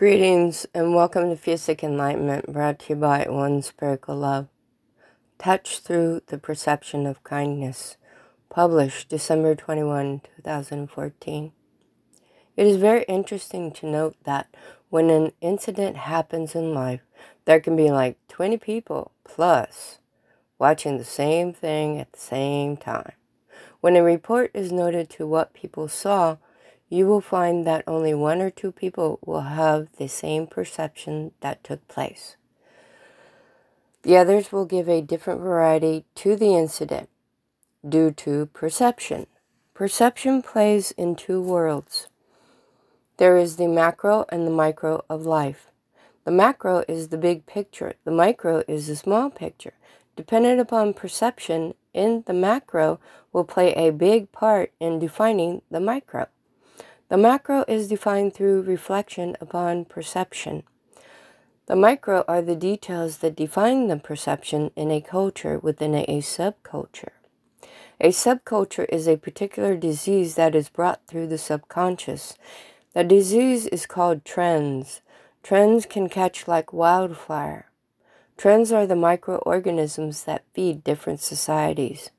Greetings and welcome to Fusic Enlightenment, brought to you by One Spiritual Love. Touch Through the Perception of Kindness, published December 21, 2014. It is very interesting to note that when an incident happens in life, there can be like 20 people plus watching the same thing at the same time. When a report is noted to what people saw, you will find that only one or two people will have the same perception that took place. The others will give a different variety to the incident due to perception. Perception plays in two worlds. There is the macro and the micro of life. The macro is the big picture, the micro is the small picture. Dependent upon perception in the macro will play a big part in defining the micro. The macro is defined through reflection upon perception. The micro are the details that define the perception in a culture within a, subculture. A subculture is a particular disease that is brought through the subconscious. The disease is called trends. Trends can catch like wildfire. Trends are the microorganisms that feed different societies.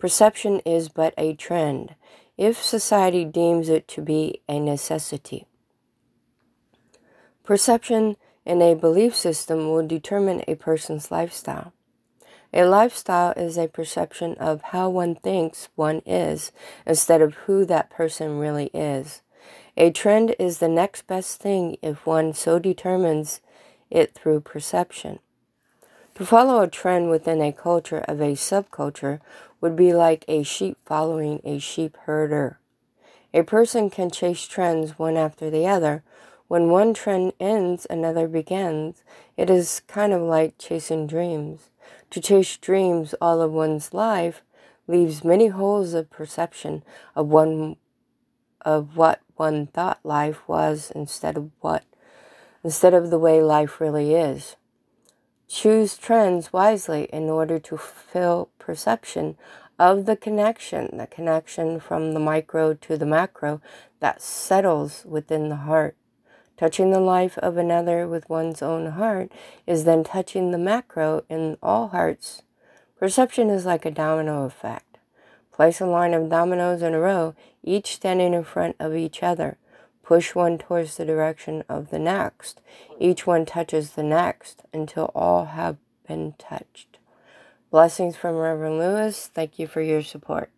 Perception is but a trend if society deems it to be a necessity. Perception in a belief system will determine a person's lifestyle. A lifestyle is a perception of how one thinks one is instead of who that person really is. A trend is the next best thing if one so determines it through perception. To follow a trend within a culture of a subculture would be like a sheep following a sheep herder. A person can chase trends one after the other. When one trend ends, another begins. It is kind of like chasing dreams. To chase dreams all of one's life leaves many holes of perception of one of what one thought life was instead of what instead of the way life really is. Choose trends wisely in order to fulfill perception of the connection, the connection from the micro to the macro that settles within the heart. Touching the life of another with one's own heart is then touching the macro in all hearts. Perception is like a domino effect. Place a line of dominoes in a row, each standing in front of each other. Push one towards the direction of the next. Each one touches the next until all have been touched. Blessings from Reverend Lewis. Thank you for your support.